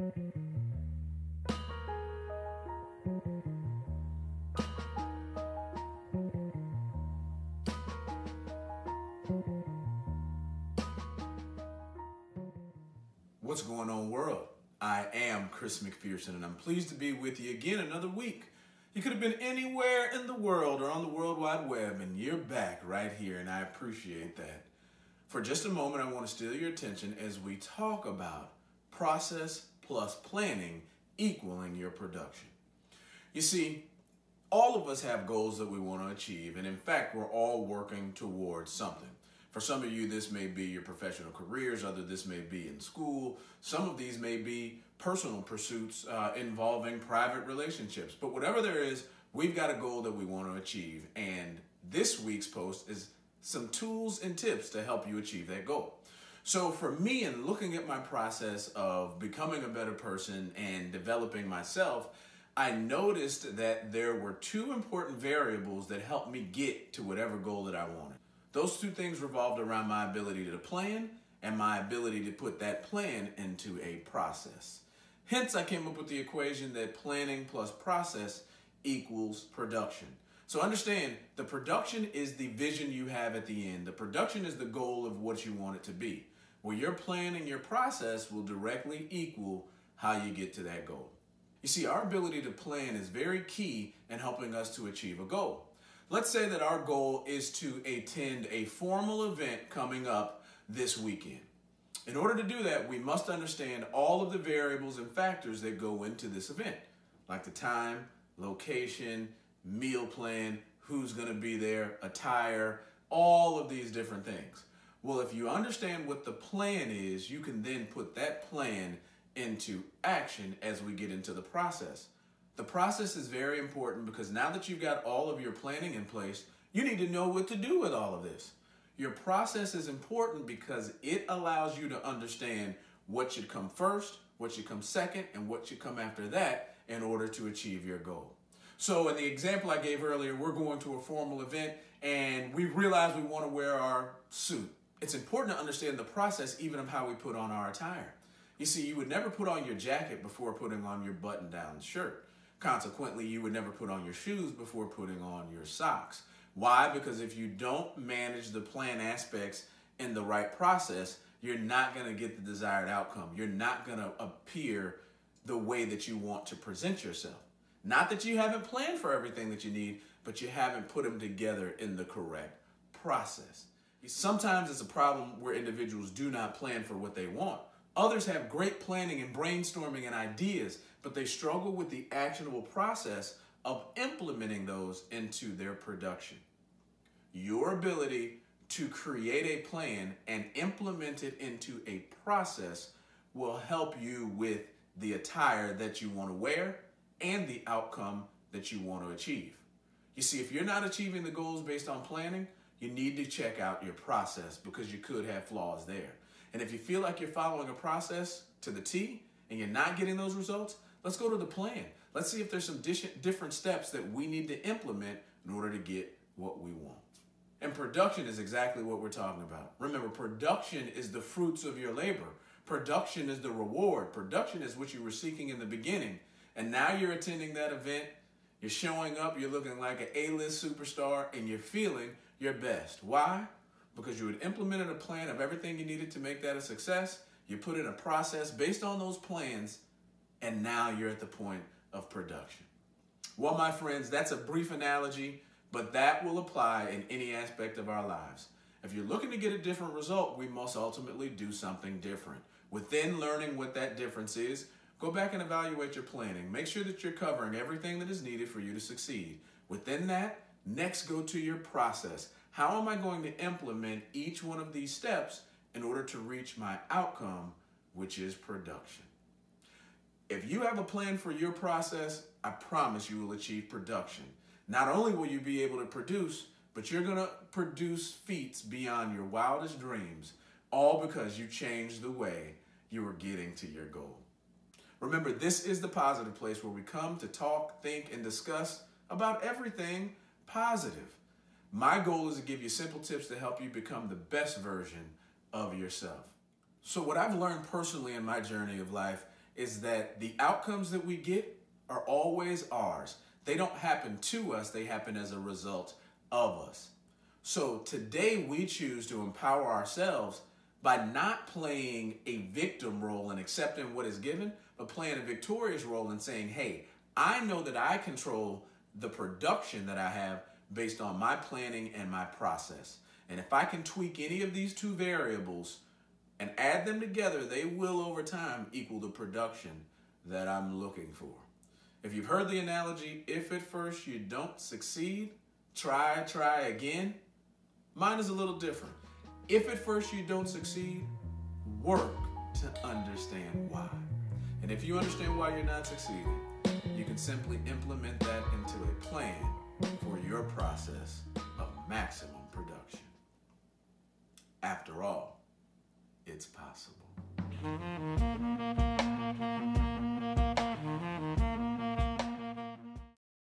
What's going on, world? I am Chris McPherson, and I'm pleased to be with you again another week. You could have been anywhere in the world or on the World Wide Web, and you're back right here, and I appreciate that. For just a moment, I want to steal your attention as we talk about process plus planning equaling your production. You see, all of us have goals that we want to achieve, and in fact, we're all working towards something. For some of you, this may be your professional careers, other this may be in school. Some of these may be personal pursuits uh, involving private relationships. But whatever there is, we've got a goal that we want to achieve. And this week's post is some tools and tips to help you achieve that goal. So for me, in looking at my process of becoming a better person and developing myself, I noticed that there were two important variables that helped me get to whatever goal that I wanted. Those two things revolved around my ability to plan and my ability to put that plan into a process. Hence, I came up with the equation that planning plus process equals production. So understand the production is the vision you have at the end. The production is the goal of what you want it to be. Well, your plan and your process will directly equal how you get to that goal. You see, our ability to plan is very key in helping us to achieve a goal. Let's say that our goal is to attend a formal event coming up this weekend. In order to do that, we must understand all of the variables and factors that go into this event, like the time, location, meal plan, who's going to be there, attire, all of these different things. Well, if you understand what the plan is, you can then put that plan into action as we get into the process. The process is very important because now that you've got all of your planning in place, you need to know what to do with all of this. Your process is important because it allows you to understand what should come first, what should come second, and what should come after that in order to achieve your goal. So, in the example I gave earlier, we're going to a formal event and we realize we want to wear our suit. It's important to understand the process even of how we put on our attire. You see, you would never put on your jacket before putting on your button down shirt. Consequently, you would never put on your shoes before putting on your socks. Why? Because if you don't manage the plan aspects in the right process, you're not going to get the desired outcome. You're not going to appear the way that you want to present yourself. Not that you haven't planned for everything that you need, but you haven't put them together in the correct process. Sometimes it's a problem where individuals do not plan for what they want. Others have great planning and brainstorming and ideas, but they struggle with the actionable process of implementing those into their production. Your ability to create a plan and implement it into a process will help you with the attire that you want to wear and the outcome that you want to achieve. You see, if you're not achieving the goals based on planning, you need to check out your process because you could have flaws there. And if you feel like you're following a process to the T and you're not getting those results, let's go to the plan. Let's see if there's some different steps that we need to implement in order to get what we want. And production is exactly what we're talking about. Remember, production is the fruits of your labor. Production is the reward. Production is what you were seeking in the beginning. And now you're attending that event, you're showing up, you're looking like an A-list superstar, and you're feeling your best. Why? because you had implemented a plan of everything you needed to make that a success. You put in a process based on those plans, and now you're at the point of production. Well, my friends, that's a brief analogy, but that will apply in any aspect of our lives. If you're looking to get a different result, we must ultimately do something different. Within learning what that difference is, go back and evaluate your planning. Make sure that you're covering everything that is needed for you to succeed. Within that, next go to your process. How am I going to implement each one of these steps in order to reach my outcome, which is production? If you have a plan for your process, I promise you will achieve production. Not only will you be able to produce, but you're going to produce feats beyond your wildest dreams, all because you changed the way you were getting to your goal. Remember, this is the positive place where we come to talk, think, and discuss about everything positive. My goal is to give you simple tips to help you become the best version of yourself. So, what I've learned personally in my journey of life is that the outcomes that we get are always ours. They don't happen to us, they happen as a result of us. So today we choose to empower ourselves by not playing a victim role and accepting what is given, but playing a victorious role and saying, hey, I know that I control the production that I have based on my planning and my process. And if I can tweak any of these two variables and add them together, they will over time equal the production that I'm looking for. If you've heard the analogy, if at first you don't succeed, try, try again. Mine is a little different. If at first you don't succeed, work to understand why. And if you understand why you're not succeeding, you can simply implement that into a plan for your process of maximum production. After all, it's possible.